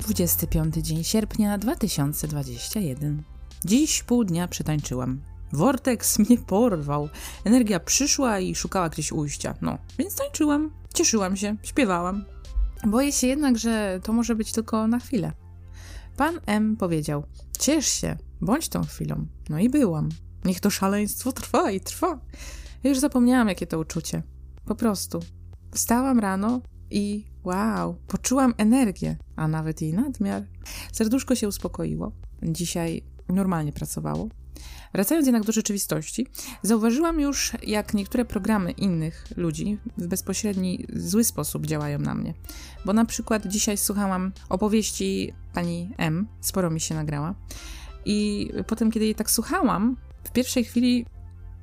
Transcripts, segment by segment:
25 dzień sierpnia 2021. Dziś pół dnia przetańczyłam. Vortex mnie porwał. Energia przyszła i szukała gdzieś ujścia. No, więc tańczyłam, cieszyłam się, śpiewałam. Boję się jednak, że to może być tylko na chwilę. Pan M powiedział: Ciesz się, bądź tą chwilą. No i byłam. Niech to szaleństwo trwa i trwa. Już zapomniałam, jakie to uczucie. Po prostu. Wstałam rano i wow, poczułam energię, a nawet jej nadmiar. Serduszko się uspokoiło. Dzisiaj normalnie pracowało. Wracając jednak do rzeczywistości, zauważyłam już, jak niektóre programy innych ludzi w bezpośredni, zły sposób działają na mnie. Bo na przykład dzisiaj słuchałam opowieści pani M, sporo mi się nagrała, i potem, kiedy jej tak słuchałam, w pierwszej chwili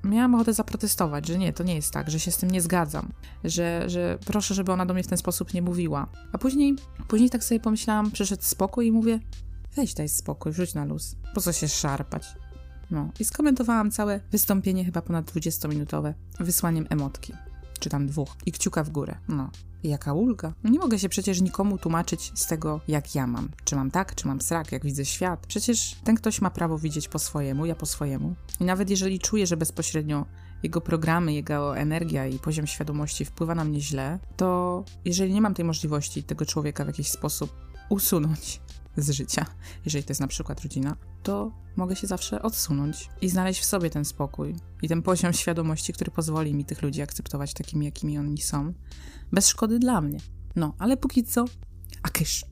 miałam ochotę zaprotestować, że nie, to nie jest tak, że się z tym nie zgadzam, że, że proszę, żeby ona do mnie w ten sposób nie mówiła. A później, później tak sobie pomyślałam, przyszedł spokój i mówię, weź daj spokój, rzuć na luz, po co się szarpać. No i skomentowałam całe wystąpienie, chyba ponad 20-minutowe, wysłaniem emotki, czy tam dwóch, i kciuka w górę. No, jaka ulga. Nie mogę się przecież nikomu tłumaczyć z tego, jak ja mam. Czy mam tak, czy mam srak, jak widzę świat. Przecież ten ktoś ma prawo widzieć po swojemu, ja po swojemu. I nawet jeżeli czuję, że bezpośrednio jego programy, jego energia i poziom świadomości wpływa na mnie źle, to jeżeli nie mam tej możliwości tego człowieka w jakiś sposób usunąć z życia, jeżeli to jest na przykład rodzina, to mogę się zawsze odsunąć i znaleźć w sobie ten spokój i ten poziom świadomości, który pozwoli mi tych ludzi akceptować takimi, jakimi oni są, bez szkody dla mnie. No, ale póki co, a kysz.